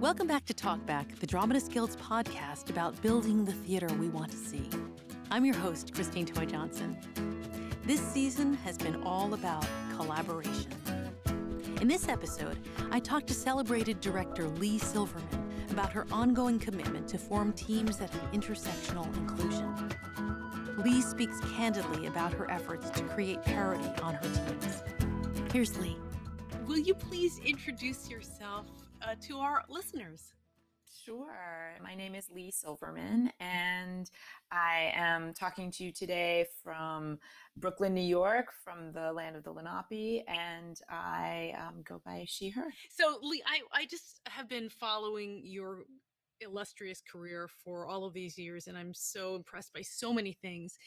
Welcome back to Talkback, the Dramatist Guild's podcast about building the theater we want to see. I'm your host, Christine Toy Johnson. This season has been all about collaboration. In this episode, I talked to celebrated director Lee Silverman about her ongoing commitment to form teams that have intersectional inclusion. Lee speaks candidly about her efforts to create parity on her teams. Here's Lee. Will you please introduce yourself uh, to our listeners? Sure. My name is Lee Silverman, and I am talking to you today from Brooklyn, New York, from the land of the Lenape, and I um, go by she, her. So, Lee, I, I just have been following your illustrious career for all of these years, and I'm so impressed by so many things.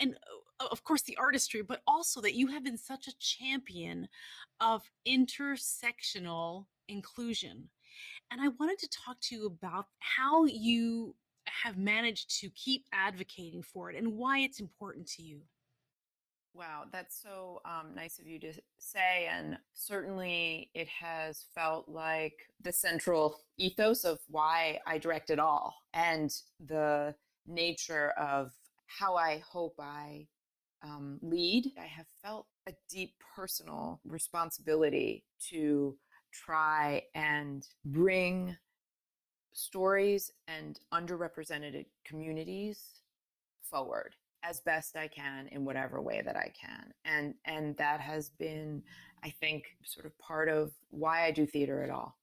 And of course, the artistry, but also that you have been such a champion of intersectional inclusion. And I wanted to talk to you about how you have managed to keep advocating for it and why it's important to you. Wow, that's so um, nice of you to say. And certainly it has felt like the central ethos of why I direct it all and the nature of how I hope I um, lead. I have felt a deep personal responsibility to try and bring stories and underrepresented communities forward as best I can in whatever way that I can. And and that has been I think sort of part of why I do theater at all.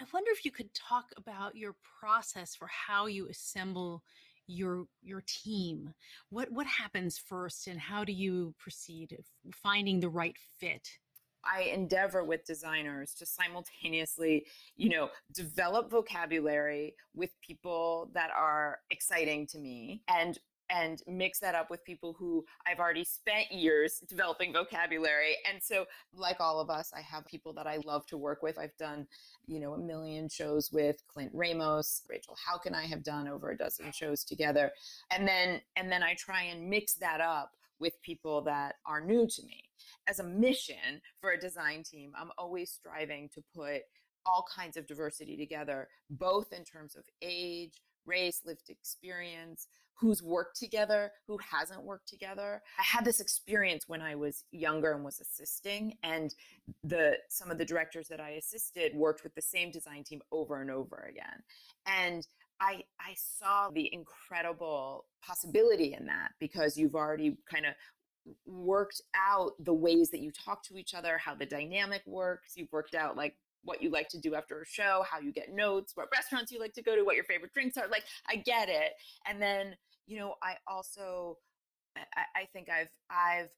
I wonder if you could talk about your process for how you assemble your your team. What what happens first and how do you proceed finding the right fit? I endeavor with designers to simultaneously, you know, develop vocabulary with people that are exciting to me and and mix that up with people who I've already spent years developing vocabulary. And so, like all of us, I have people that I love to work with. I've done, you know, a million shows with Clint Ramos, Rachel Hauck and I have done over a dozen shows together. And then and then I try and mix that up with people that are new to me. As a mission for a design team, I'm always striving to put all kinds of diversity together, both in terms of age, race, lived experience, who's worked together, who hasn't worked together. I had this experience when I was younger and was assisting and the some of the directors that I assisted worked with the same design team over and over again. And I I saw the incredible possibility in that because you've already kind of worked out the ways that you talk to each other, how the dynamic works. You've worked out like what you like to do after a show, how you get notes, what restaurants you like to go to, what your favorite drinks are. Like, I get it. And then, you know, I also, I, I think I've, I've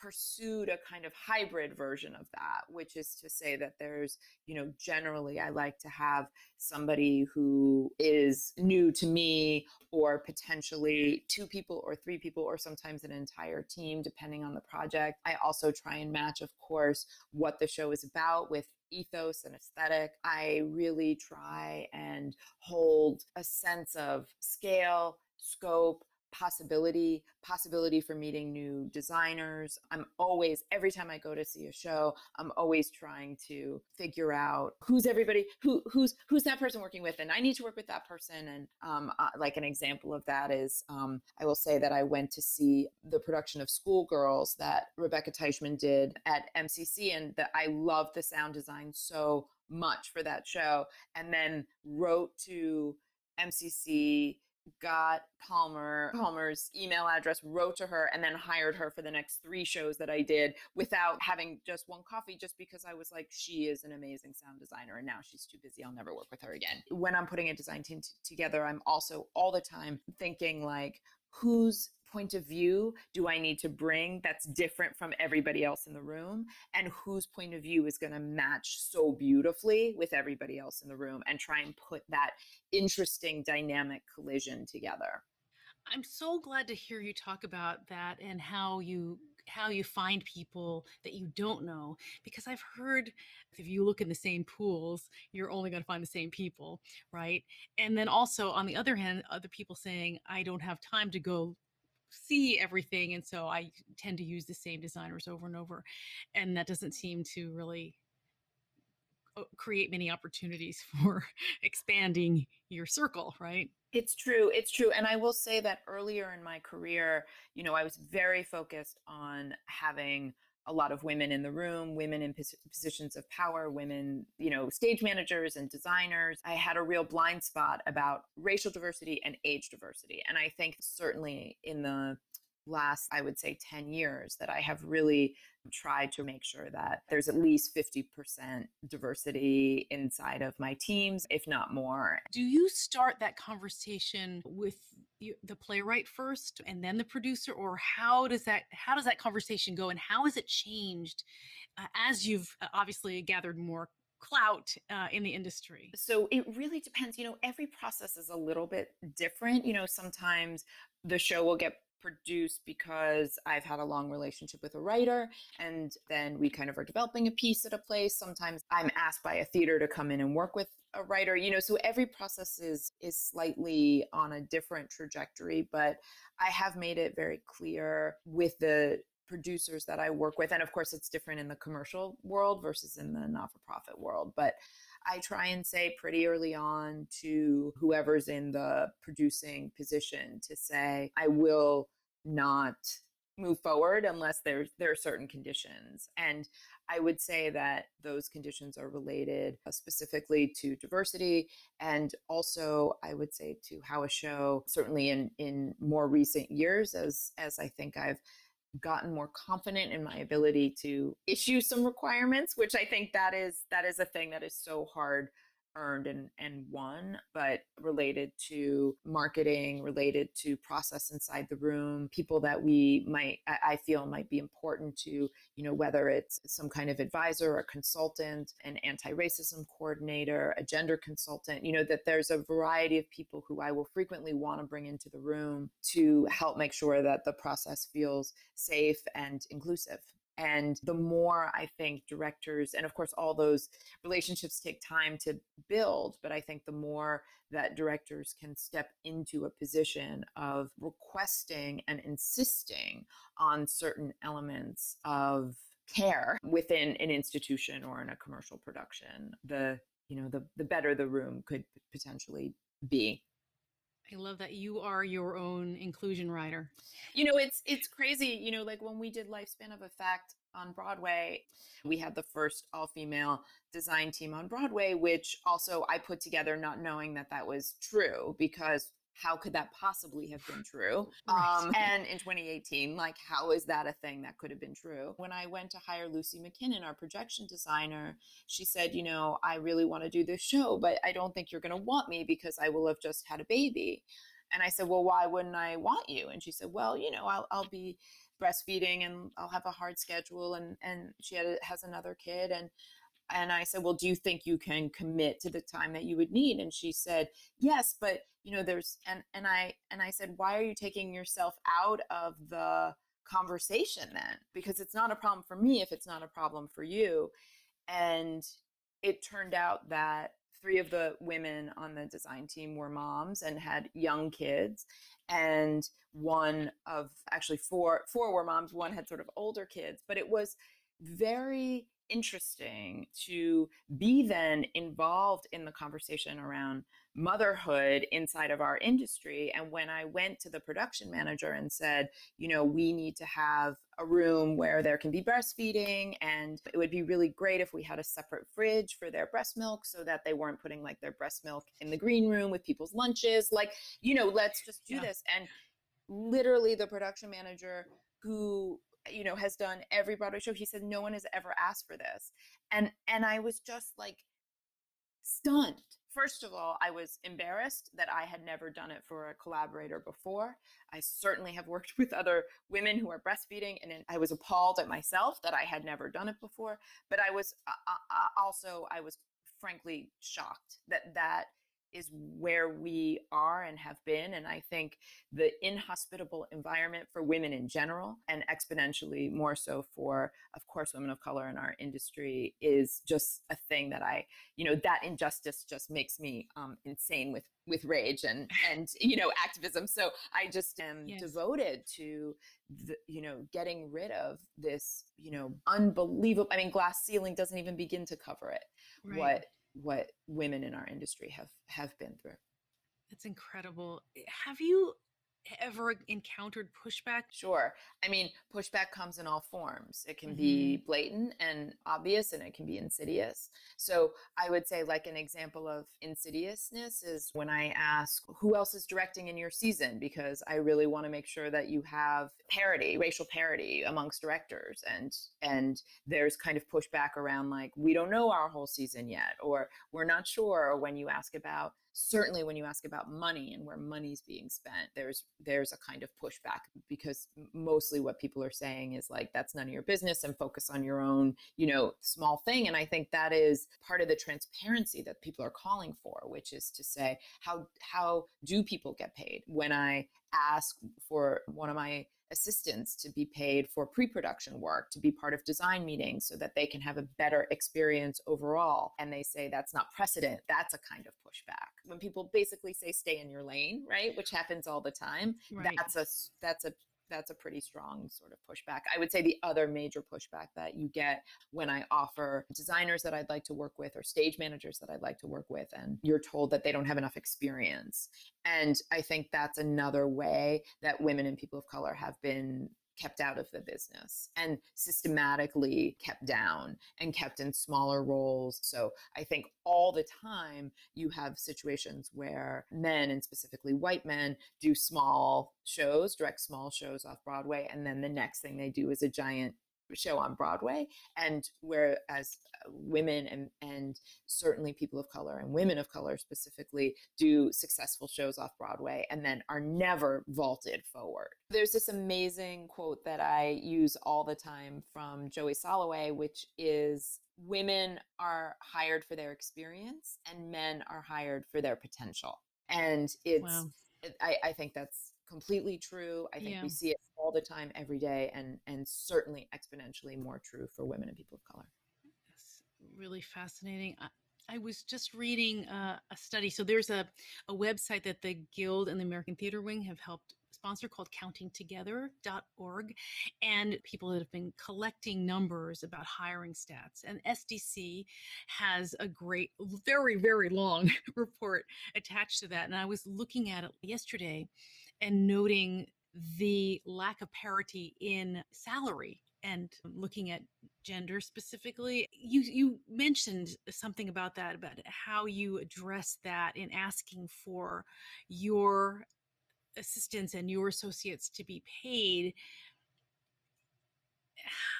pursued a kind of hybrid version of that, which is to say that there's, you know, generally I like to have somebody who is new to me or potentially two people or three people or sometimes an entire team, depending on the project. I also try and match, of course, what the show is about with ethos and aesthetic. I really try and hold a sense of scale, scope, possibility possibility for meeting new designers. I'm always every time i go to see a show i'm always trying to figure out who's everybody who who's who's that person working with? And i need to work with that person. And um, uh, like an example of that is um, i will say that i went to see the production of schoolgirls that rebecca taichman did at mcc and that i love the sound design so much for that show. And then wrote to mcc got Palmer, Palmer's email address, wrote to her, and then hired her for the next three shows that I did without having just one coffee, just because I was like, she is an amazing sound designer, and now she's too busy. I'll never work with her again. When I'm putting a design team t- together, I'm also all the time thinking, like, who's point of view do I need to bring that's different from everybody else in the room? And whose point of view is going to match so beautifully with everybody else in the room and try and put that interesting dynamic collision together. I'm so glad to hear you talk about that and how you how you find people that you don't know because I've heard if you look in the same pools, you're only going to find the same people, right? And then also on the other hand, other people saying I don't have time to go see everything and so i tend to use the same designers over and over and that doesn't seem to really uh, create many opportunities for expanding your circle right it's true it's true and i will say that earlier in my career you know i was very focused on having a lot of women in the room, women in pos- positions of power, women, you know, stage managers and designers. I had a real blind spot about racial diversity and age diversity. And I think certainly in the last, I would say, 10 years that I have really tried to make sure that there's at least 50% diversity inside of my teams, if not more. Do you start that conversation with the playwright first and then the producer or how does that how does that conversation go and how has it changed uh, as you've uh, obviously gathered more clout uh, in the industry? So it really depends. You know, every process is a little bit different. You know, sometimes the show will get produced because I've had a long relationship with a writer and then we kind of are developing a piece at a place. Sometimes I'm asked by a theater to come in and work with a writer, you know, so every process is is slightly on a different trajectory, but I have made it very clear with the producers that I work with and of course it's different in the commercial world versus in the not-for-profit world, but I try and say pretty early on to whoever's in the producing position to say, I will not move forward unless there's there are certain conditions. And i would say that those conditions are related uh, specifically to diversity and also i would say to how a show certainly in in more recent years as as i think i've gotten more confident in my ability to issue some requirements which i think that is that is a thing that is so hard earned and, and won, but related to marketing, related to process inside the room, people that we might, I feel might be important to, you know, whether it's some kind of advisor, a consultant, an anti racism coordinator, a gender consultant, you know, that there's a variety of people who I will frequently want to bring into the room to help make sure that the process feels safe and inclusive. And the more I think directors, and of course, all those relationships take time to build, but I think the more that directors can step into a position of requesting and insisting on certain elements of care within an institution or in a commercial production, the you know the the better the room could potentially be. I love that you are your own inclusion writer. You know, it's it's crazy. You know, like when we did Lifespan of a Fact on Broadway, we had the first all-female design team on Broadway, which also I put together not knowing that that was true because how could that possibly have been true? Right. Um, and in 2018, like, how is that a thing that could have been true? When I went to hire Lucy Mackinnon, our projection designer, she said, You know, I really want to do this show, but I don't think you're going to want me because I will have just had a baby. And I said, Well, why wouldn't I want you? And she said, Well, you know, I'll, I'll be breastfeeding and I'll have a hard schedule. And, and she had, has another kid. And and I said, "Well, do you think you can commit to the time that you would need?" And she said, "Yes, but you know, there's and and I and I said, "Why are you taking yourself out of the conversation then? Because it's not a problem for me if it's not a problem for you." And it turned out that three of the women on the design team were moms and had young kids and one of actually four four were moms one had sort of older kids but it was very interesting to be then involved in the conversation around motherhood inside of our industry. And when I went to the production manager and said, you know, we need to have a room where there can be breastfeeding, and it would be really great if we had a separate fridge for their breast milk so that they weren't putting like their breast milk in the green room with people's lunches. Like, you know, let's just do yeah. this. And literally, the production manager who you know has done every broadway show he said no one has ever asked for this. And and i was just like stunned. First of all i was embarrassed that i had never done it for a collaborator before. I certainly have worked with other women who are breastfeeding and i was appalled at myself that i had never done it before. But i was uh, uh, also i was frankly shocked that that is where we are and have been. And I think the inhospitable environment for women in general, and exponentially more so for, of course, women of color in our industry, is just a thing that I, you know, that injustice just makes me um, insane with with rage and and you know activism so i just am yes. devoted to the, you know getting rid of this you know unbelievable i mean glass ceiling doesn't even begin to cover it right. what what women in our industry have have been through. That's incredible. Have you ever encountered pushback? Sure. I mean, pushback comes in all forms. It can mm-hmm. be blatant and obvious, and it can be insidious. So I would say, like, an example of insidiousness is when I ask, who else is directing in your season? Because I really want to make sure that you have parity, racial parity amongst directors. And, and there's kind of pushback around, like, we don't know our whole season yet, or we're not sure. Or when you ask about certainly when you ask about money and where money's being spent there's there's a kind of pushback because mostly what people are saying is like that's none of your business and focus on your own you know small thing. And i think that is part of the transparency that people are calling for which is to say how how do people get paid? When i ask for one of my assistants to be paid for pre production work, to be part of design meetings so that they can have a better experience overall. And they say that's not precedent. That's a kind of pushback. When people basically say stay in your lane, right, which happens all the time, right. that's a that's a that's a pretty strong sort of pushback. I would say the other major pushback that you get when I offer designers that I'd like to work with or stage managers that I'd like to work with, and you're told that they don't have enough experience. And I think that's another way that women and people of color have been kept out of the business and systematically kept down and kept in smaller roles. So I think all the time you have situations where men and specifically white men do small shows, direct small shows off Broadway, and then the next thing they do is a giant show on Broadway, and whereas uh, women and and certainly people of color and women of color specifically do successful shows off Broadway and then are never vaulted forward. There's this amazing quote that I use all the time from Joey Soloway, which is women are hired for their experience and men are hired for their potential. And it's wow. I, I think that's completely true. I think yeah. we see it all the time, every day, and and certainly exponentially more true for women and people of color. That's really fascinating. I, I was just reading uh, a study. So there's a, a website that the Guild and the American Theater Wing have helped sponsor called countingtogether.org and people that have been collecting numbers about hiring stats and SDC has a great very very long report attached to that and I was looking at it yesterday and noting the lack of parity in salary and looking at gender specifically you you mentioned something about that about how you address that in asking for your assistants and your associates to be paid.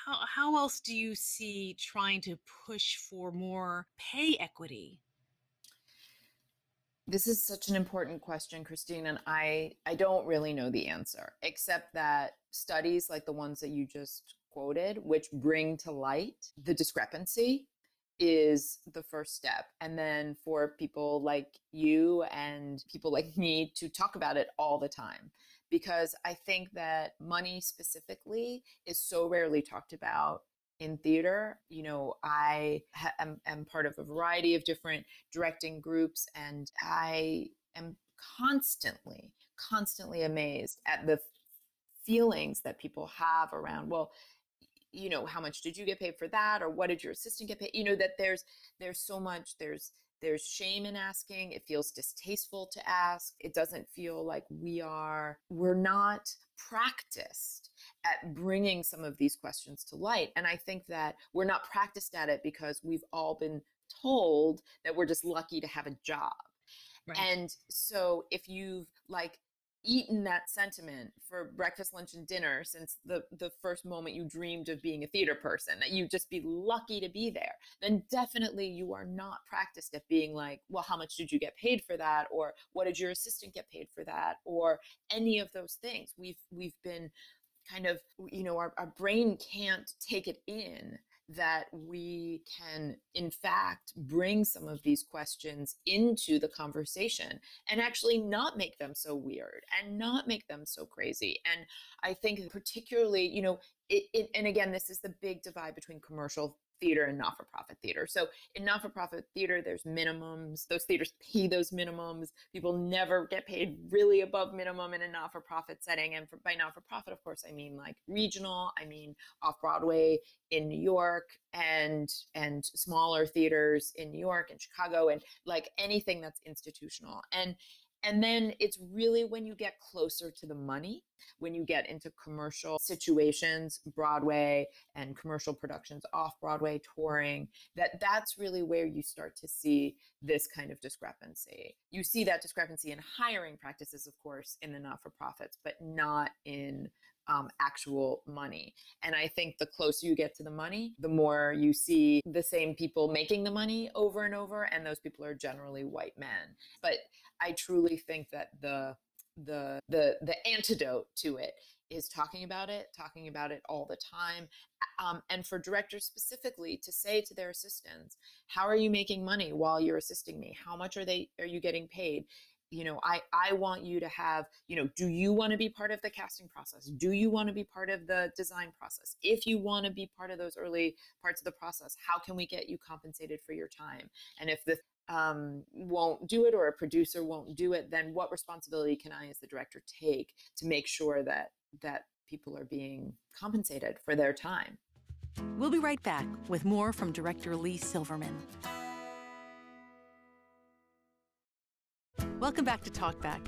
How, how else do you see trying to push for more pay equity this is such an important question, Christine, and I I don't really know the answer, except that studies like the ones that you just quoted, which bring to light the discrepancy, is the first step. And then for people like you and people like me to talk about it all the time. Because I think that money specifically is so rarely talked about in theater. You know, I ha- am, am part of a variety of different directing groups, and I am constantly, constantly amazed at the feelings that people have around, well, you know, how much did you get paid for that, or what did your assistant get paid? You know, that there's there's so much there's there's shame in asking it feels distasteful to ask it doesn't feel like we are we're not practiced at bringing some of these questions to light and i think that we're not practiced at it because we've all been told that we're just lucky to have a job right. and so if you've like eaten that sentiment for breakfast, lunch, and dinner since the, the first moment you dreamed of being a theater person, that you just be lucky to be there, then definitely you are not practiced at being like, well, how much did you get paid for that? Or what did your assistant get paid for that? Or any of those things. We've we've been kind of, you know, our, our brain can't take it in that we can, in fact, bring some of these questions into the conversation and actually not make them so weird and not make them so crazy. And I think, particularly, you know, it, it, and again, this is the big divide between commercial theater and not for profit theater. So in not for profit theater, there's minimums. Those theaters pay those minimums. People never get paid really above minimum in a not for profit setting. And for, by not for profit, of course, I mean like regional. I mean off Broadway in New York and and smaller theaters in New York and Chicago and like anything that's institutional. And and then it's really when you get closer to the money, when you get into commercial situations, Broadway and commercial productions off Broadway touring, that that's really where you start to see this kind of discrepancy. You see that discrepancy in hiring practices, of course, in the not for profits, but not in um, actual money. And I think the closer you get to the money, the more you see the same people making the money over and over, and those people are generally white men. But I truly think that the the the the antidote to it is talking about it, talking about it all the time, um, and for directors specifically to say to their assistants, "How are you making money while you're assisting me? How much are they are you getting paid?" you know i i want you to have you know do you want to be part of the casting process do you want to be part of the design process if you want to be part of those early parts of the process how can we get you compensated for your time and if the um, won't do it or a producer won't do it then what responsibility can i as the director take to make sure that that people are being compensated for their time we'll be right back with more from director Lee silverman Welcome back to Talkback.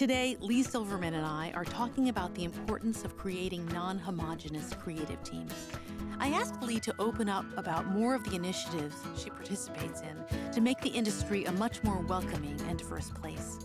Today, Lee Silverman and I are talking about the importance of creating non homogenous creative teams. I asked Lee to open up about more of the initiatives she participates in to make the industry a much more welcoming and diverse place.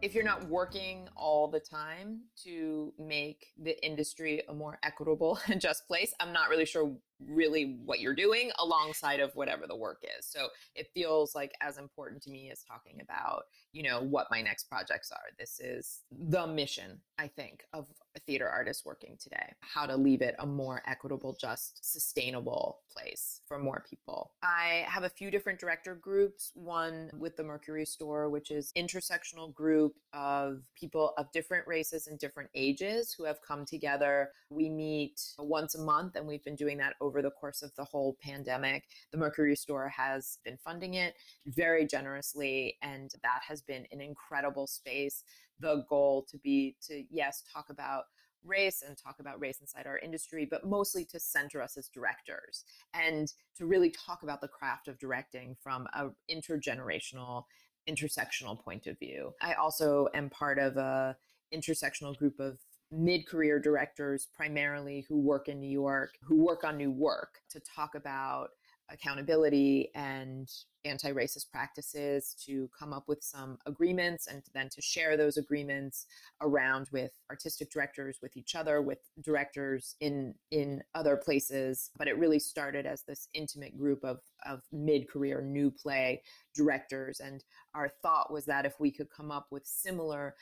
If you're not working all the time to make the industry a more equitable and just place, I'm not really sure really what you're doing alongside of whatever the work is. So it feels like as important to me as talking about, you know, what my next projects are. This is the mission, I think, of a theater artist working today. How to leave it a more equitable, just sustainable place for more people. I have a few different director groups, one with the Mercury Store, which is intersectional group of people of different races and different ages who have come together. We meet once a month and we've been doing that over over the course of the whole pandemic. The Mercury Store has been funding it very generously, and that has been an incredible space. The goal to be to, yes, talk about race and talk about race inside our industry, but mostly to center us as directors and to really talk about the craft of directing from an intergenerational, intersectional point of view. I also am part of a intersectional group of mid career directors, primarily who work in New York, who work on new work to talk about accountability and anti racist practices, to come up with some agreements and then to share those agreements around with artistic directors, with each other, with directors in, in other places. But it really started as this intimate group of, of mid career new play directors. And our thought was that if we could come up with similar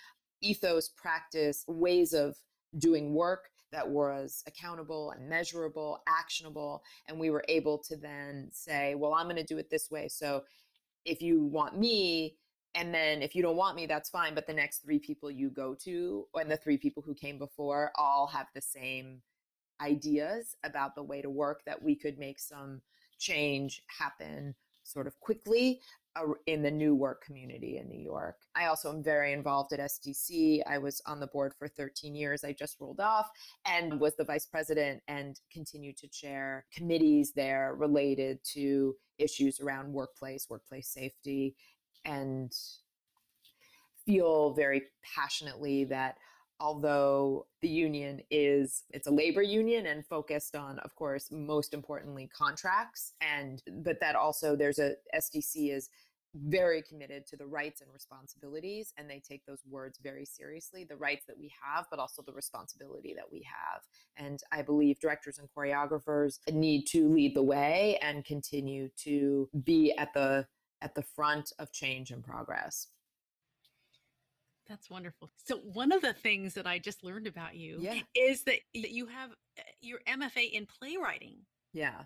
ethos, practice, ways of doing work that was accountable and measurable, actionable. And we were able to then say, well, I'm going to do it this way. So if you want me, and then if you don't want me, that's fine. But the next three people you go to, and the three people who came before, all have the same ideas about the way to work that we could make some change happen sort of quickly uh, in the new work community in New York. I also am very involved at SDC. I was on the board for 13 years. I just rolled off and was the vice president and continue to chair committees there related to issues around workplace, workplace safety, and feel very passionately that although the union is it's a labor union and focused on of course most importantly contracts and but that also there's a SDC is very committed to the rights and responsibilities and they take those words very seriously the rights that we have but also the responsibility that we have. And i believe directors and choreographers need to lead the way and continue to be at the at the front of change and progress that's wonderful. So one of the things that I just learned about you yeah. is that you have uh, your MFA in playwriting. Yeah.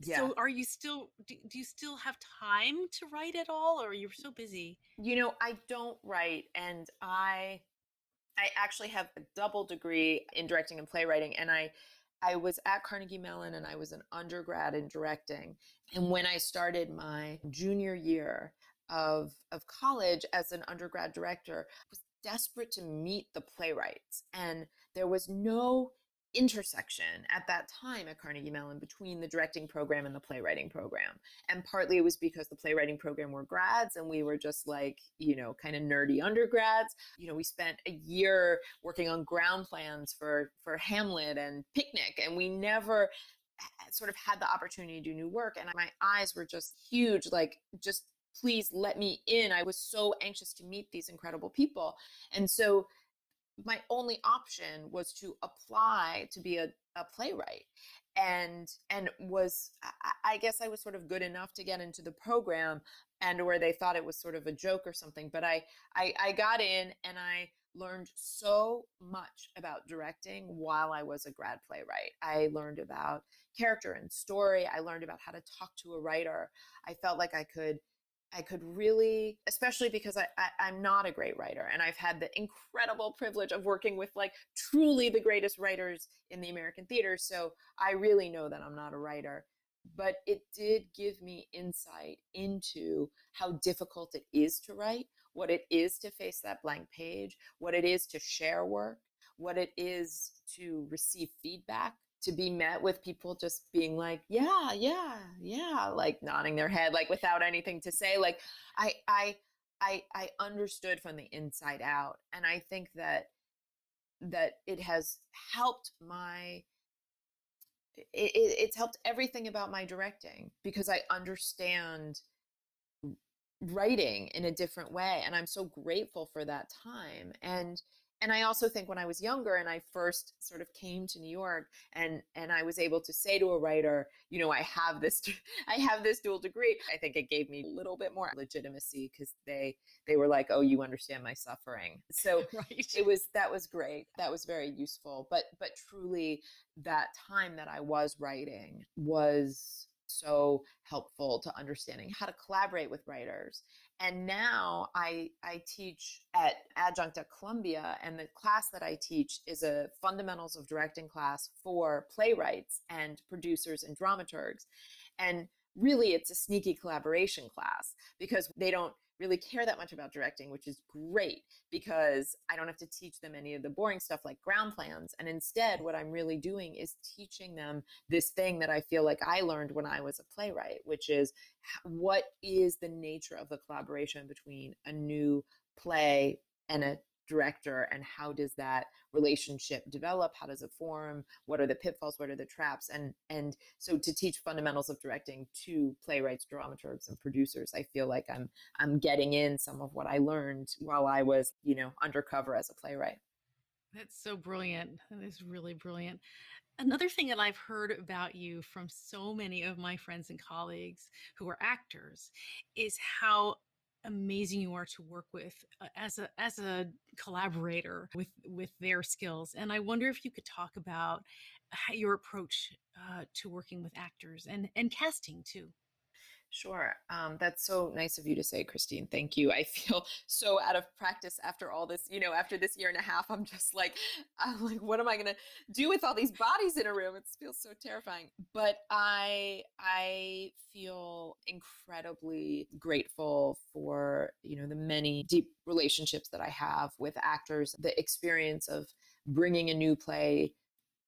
Yeah. So are you still do, do you still have time to write at all or you're so busy? You know, I don't write and I I actually have a double degree in directing and playwriting and I I was at Carnegie Mellon and I was an undergrad in directing. And when I started my junior year, of of college as an undergrad director was desperate to meet the playwrights and there was no intersection at that time at Carnegie Mellon between the directing program and the playwriting program. And partly it was because the playwriting program were grads and we were just like, you know, kind of nerdy undergrads. You know, we spent a year working on ground plans for for Hamlet and Picnic and we never eh, eh, sort of had the opportunity to do new work and my eyes were just huge like just please let me in. I was so anxious to meet these incredible people. And so my only option was to apply to be a, a playwright and and was I, guess i was sort of good enough to get into the program and where they thought it was sort of a joke or something but I, I i got in and i learned so much about directing while i was a grad playwright i learned about character and story i learned about how to talk to a writer i felt like i could I could really, especially because I, I, am not a great writer and I've had the incredible privilege of working with like truly the greatest writers in the American theater. So I really know that I'm not a writer. But it did give me insight into how difficult it is to write, what it is to face that blank page, what it is to share work, what it is to receive feedback to be met with people just being like yeah yeah yeah like nodding their head like without anything to say like i i i i understood from the inside out and i think that that it has helped my it, it's helped everything about my directing because i understand writing in a different way and i'm so grateful for that time and and i also think when i was younger and i first sort of came to new york and and i was able to say to a writer you know i have this i have this dual degree i think it gave me a little bit more legitimacy because they they were like oh you understand my suffering. So right. it was that was great. That was very useful. But but truly that time that i was writing was so helpful to understanding how to collaborate with writers and now I I teach at adjunct at Columbia, and the class that I teach is a fundamentals of directing class for playwrights and producers and dramaturgs, and really it's a sneaky collaboration class because they don't really care that much about directing, which is great because I don't have to teach them any of the boring stuff like ground plans. And instead, what I'm really doing is teaching them this thing that I feel like I learned when I was a playwright, which is what is the nature of the collaboration between a new play and a director and how does that relationship develop? How does it form? What are the pitfalls? What are the traps? And and so to teach fundamentals of directing to playwrights dramaturgs and producers i feel like i'm i'm getting in some of what i learned while i was you know undercover as a playwright. That's so brilliant. That is really brilliant. Another thing that I've heard about you from so many of my friends and colleagues who are actors is how amazing you are to work with uh, as a as a collaborator with with their skills and i wonder if you could talk about your approach uh, to working with actors and and casting too Sure. Um, that's so nice of you to say, Christine. Thank you. I feel so out of practice after all this, you know, after this year and a half, I'm just like, I'm like, what am I going to do with all these bodies in a room? It feels so terrifying. But I, I feel incredibly grateful for, you know, the many deep relationships that I have with actors, the experience of bringing a new play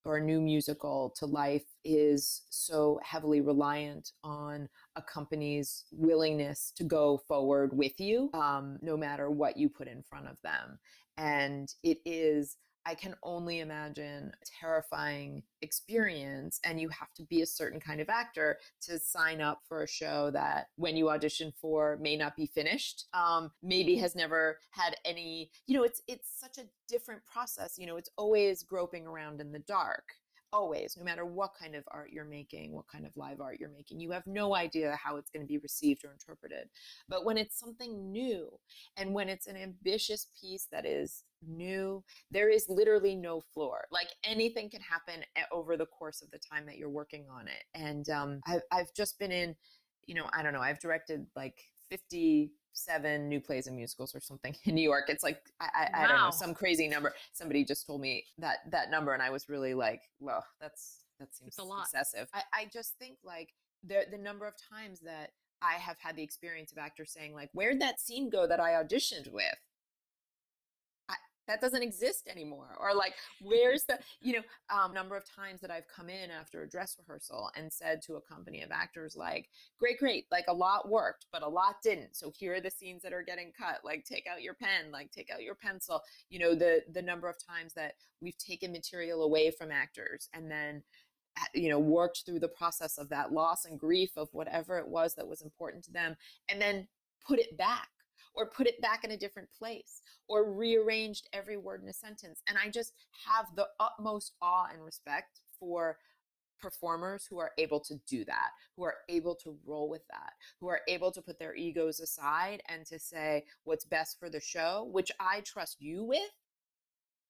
or a new musical to life is so heavily reliant on a company's willingness to go forward with you, um, no matter what you put in front of them. And it is I can only imagine a terrifying experience. And you have to be a certain kind of actor to sign up for a show that when you audition for may not be finished, um, maybe has never had any, you know, it's it's such a different process. You know, it's always groping around in the dark always, no matter what kind of art you're making, what kind of live art you're making, you have no idea how it's going to be received or interpreted. But when it's something new and when it's an ambitious piece that is new, there is literally no floor. Like anything can happen over the course of the time that you're working on it. And um, I've, I've just been in, you know, I don't know, I've directed like 50 seven new plays and musicals or something in New York. It's like I, I, wow. I, don't know some crazy number. Somebody just told me that that number, and I was really like, well, that's that seems it's a lot. excessive. I, I just think like the the number of times that I have had the experience of actors saying like, where'd that scene go that I auditioned with? That doesn't exist anymore or like where's the you know um, number of times that i've come in after a dress rehearsal and said to a company of actors like great great like a lot worked but a lot didn't. So here are the scenes that are getting cut like take out your pen like take out your pencil. You know the the number of times that we've taken material away from actors and then you know worked through the process of that loss and grief of whatever it was that was important to them and then put it back or put it back in a different place or rearranged every word in a sentence. And I just have the utmost awe and respect for performers who are able to do that, who are able to roll with that, who are able to put their egos aside and to say what's best for the show, which I trust you with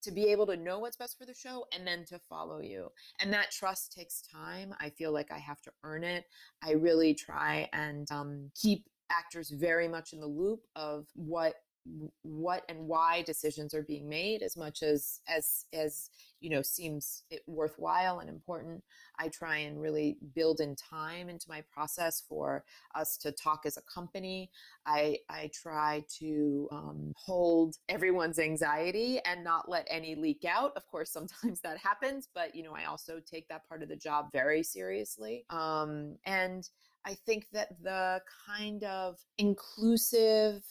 to be able to know what's best for the show and then to follow you. And that trust takes time. I feel like I have to earn it. I really try and um, keep actors very much in the loop of what what and why decisions are being made as much as as as you know seems worthwhile and important i try and really build in time into my process for us to talk as a company. I i try to um, hold everyone's anxiety and not let any leak out. Of course sometimes that happens but you know i also take that part of the job very seriously. Um, and I think that the kind of inclusive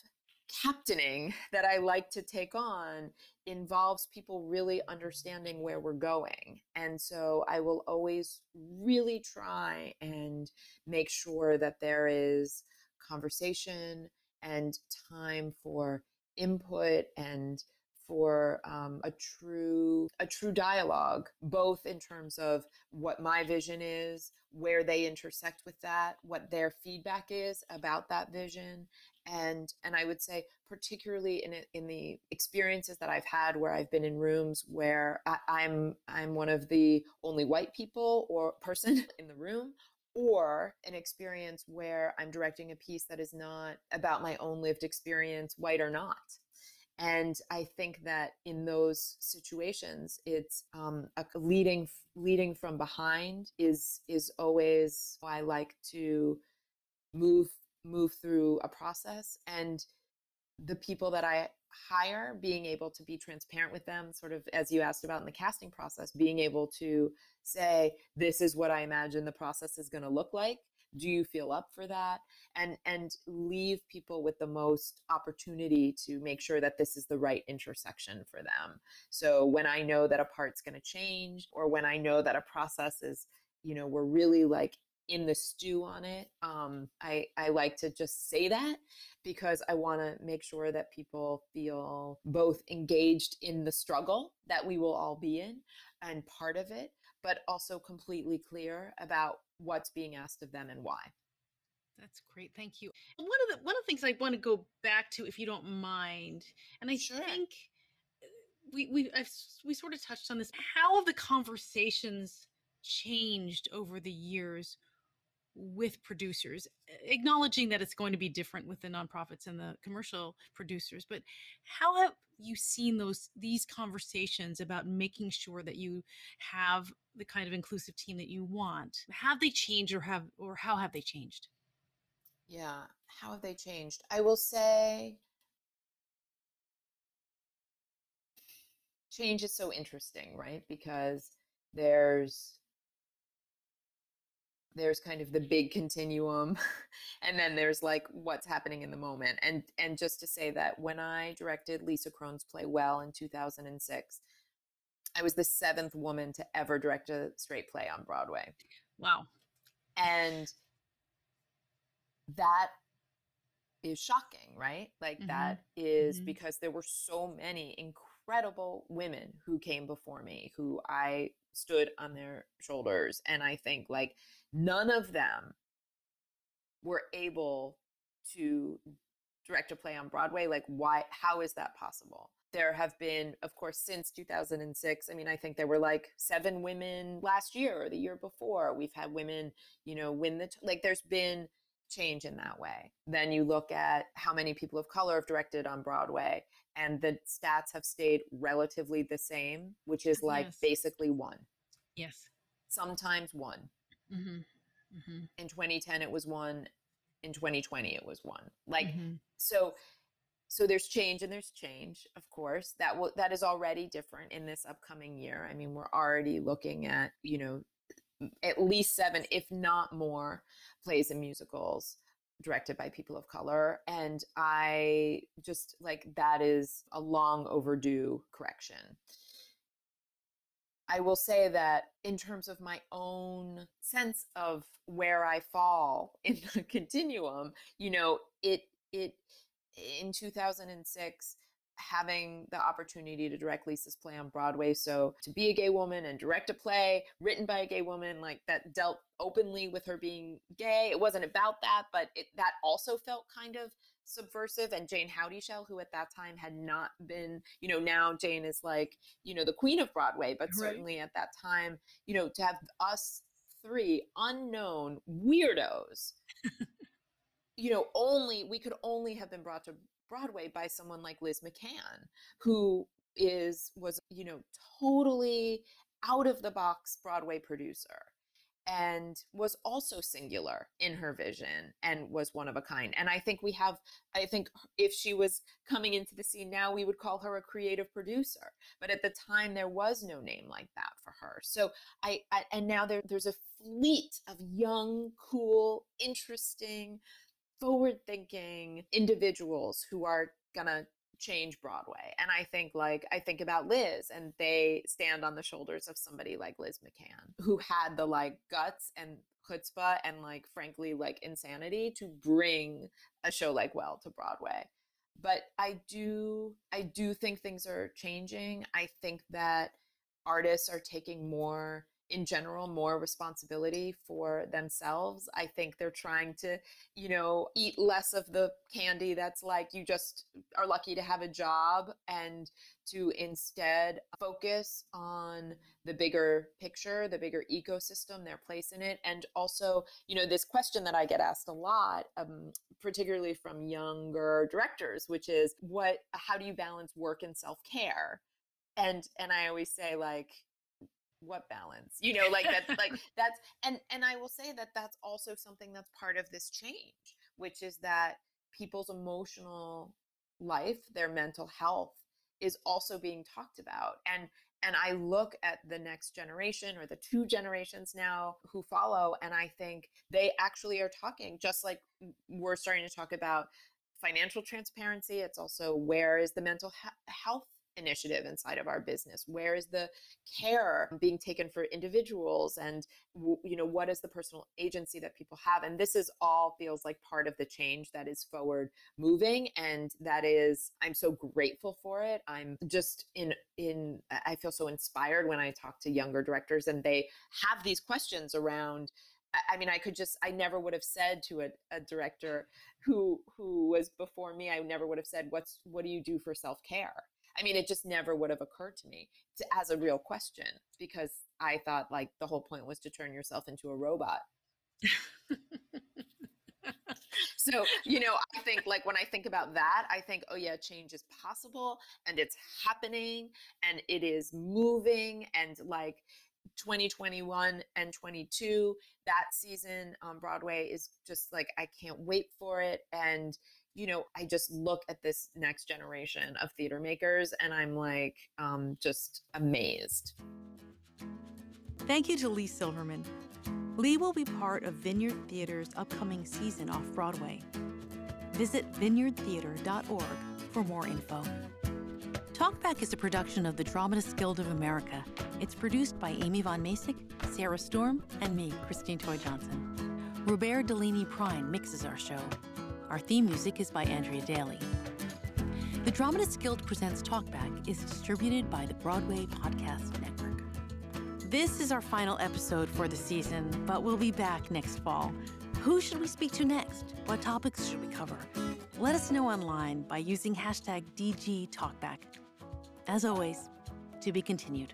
captaining that I like to take on involves people really understanding where we're going. And so I will always really try and make sure that there is conversation and time for input and for um, a true a true dialogue both in terms of what my vision is where they intersect with that what their feedback is about that vision and and i would say particularly in in the experiences that i've had where i've been in rooms where I, i'm i'm one of the only white people or person in the room or an experience where I'm directing a piece that is not about my own lived experience, white or not. And I think that in those situations, it's um, leading leading from behind is is always why I like to move move through a process. And the people that I hire being able to be transparent with them sort of as you asked about in the casting process being able to say this is what I imagine the process is going to look like do you feel up for that? And and leave people with the most opportunity to make sure that this is the right intersection for them. So when i know that a part's going to change or when i know that a process is you know we're really like in the stew on it um, i i like to just say that because i want to make sure that people feel both engaged in the struggle that we will all be in and part of it but also completely clear about what's being asked of them and why. That's great. Thank you. And one of the one of the things I want to go back to, if you don't mind, and I sure. think uh, we we I've, we sort of touched on this. How have the conversations changed over the years with producers, acknowledging that it's going to be different with the nonprofits and the commercial producers. But how have you seen those these conversations about making sure that you have the kind of inclusive team that you want? Have they changed, or have or how have they changed? Yeah, how have they changed? I will say change is so interesting, right? Because there's there's kind of the big continuum and then there's like what's happening in the moment and and just to say that when i directed lisa kron's play well in 2006 i was the seventh woman to ever direct a straight play on broadway wow and that is shocking right like Mhm. that is Mhm. because there were so many incredible women who came before me who i stood on their shoulders and i think like none of them were able to direct a play on broadway like why how is that possible? There have been of course since 2006 i mean i think there were like seven women last year or the year before. We've had women you know win the t- like there's been change in that way. Then you look at how many people of color have directed on broadway and the stats have stayed relatively the same which is like Yes. basically one Yes. sometimes one Mm-hmm. Mm-hmm. in 2010 it was one in 2020 it was one like mm-hmm. so so there's change and there's change of course that will that is already different in this upcoming year i mean we're already looking at you know at least seven if not more plays and musicals directed by people of color and i just like that is a long overdue correction. I will say that in terms of my own sense of where I fall in the continuum, you know, it it in 2006 having the opportunity to direct Lisa's play on Broadway, so to be a gay woman and direct a play written by a gay woman like that dealt openly with her being gay. It wasn't about that, but it, that also felt kind of subversive and Jayne Houdyshell who at that time had not been, you know, now Jayne is like, you know, the queen of Broadway, but Right. certainly at that time, you know, to have us three unknown weirdos you know, only we could only have been brought to Broadway by someone like Liz McCann, who is was you know totally out of the box Broadway producer and was also singular in her vision and was one of a kind. And I think we have I think if she was coming into the scene now we would call her a creative producer. But at the time there was no name like that for her. So I, I and now there there's a fleet of young, cool, interesting forward thinking individuals who are gonna change Broadway. And I think like I think about Liz and they stand on the shoulders of somebody like Liz McCann who had the like guts and chutzpah and like frankly like insanity to bring a show like Well to Broadway. But I do I do think things are changing. I think that artists are taking more in general more responsibility for themselves. I think they're trying to, you know, eat less of the candy that's like you just are lucky to have a job and to instead focus on the bigger picture, the bigger ecosystem, their place in it. And also, you know, this question that I get asked a lot, um, particularly from younger directors, which is what, how do you balance work and self care? And, and I always say, like, what balance you know like that's like that's and and i will say that that's also something that's part of this change which is that people's emotional life their mental health is also being talked about and and i look at the next generation or the two generations now who follow and i think they actually are talking just like we're starting to talk about financial transparency it's also where is the mental he- health initiative inside of our business? Where is the care being taken for individuals and you know what is the personal agency that people have? And this is all feels like part of the change that is forward moving and that is i'm so grateful for it. I'm just in in i feel so inspired when i talk to younger directors and they have these questions around I- I mean, I could just, I never would have said to a, a director who who was before me, I never would have said, "What's what do you do for self care?" I mean, it just never would have occurred to me to, as a real question because I thought like the whole point was to turn yourself into a robot. so you know i think like when i think about that i think oh yeah change is possible and it's happening and it is moving and like 2021 and 22 that season on broadway is just like i can't wait for it and you know i just look at this next generation of theater makers and i'm like um, just amazed Thank you to Leigh Silverman. Leigh will be part of Vineyard Theater's upcoming season off Broadway. Visit vineyardtheater.org for more info. Talkback is a production of the Dramatists Guild of America. It's produced by Amy Von Masick, Sarah Storm, and me, Christine Toy Johnson. Robert Delaney Prine mixes our show. Our theme music is by Andrea Daly. The Dramatists Guild Presents Talkback is distributed by the Broadway Podcast Network. This is our final episode for the season, but we'll be back next fall. Who should we speak to next? What topics should we cover? Let us know online by using hashtag DGTalkback. As always, to be continued.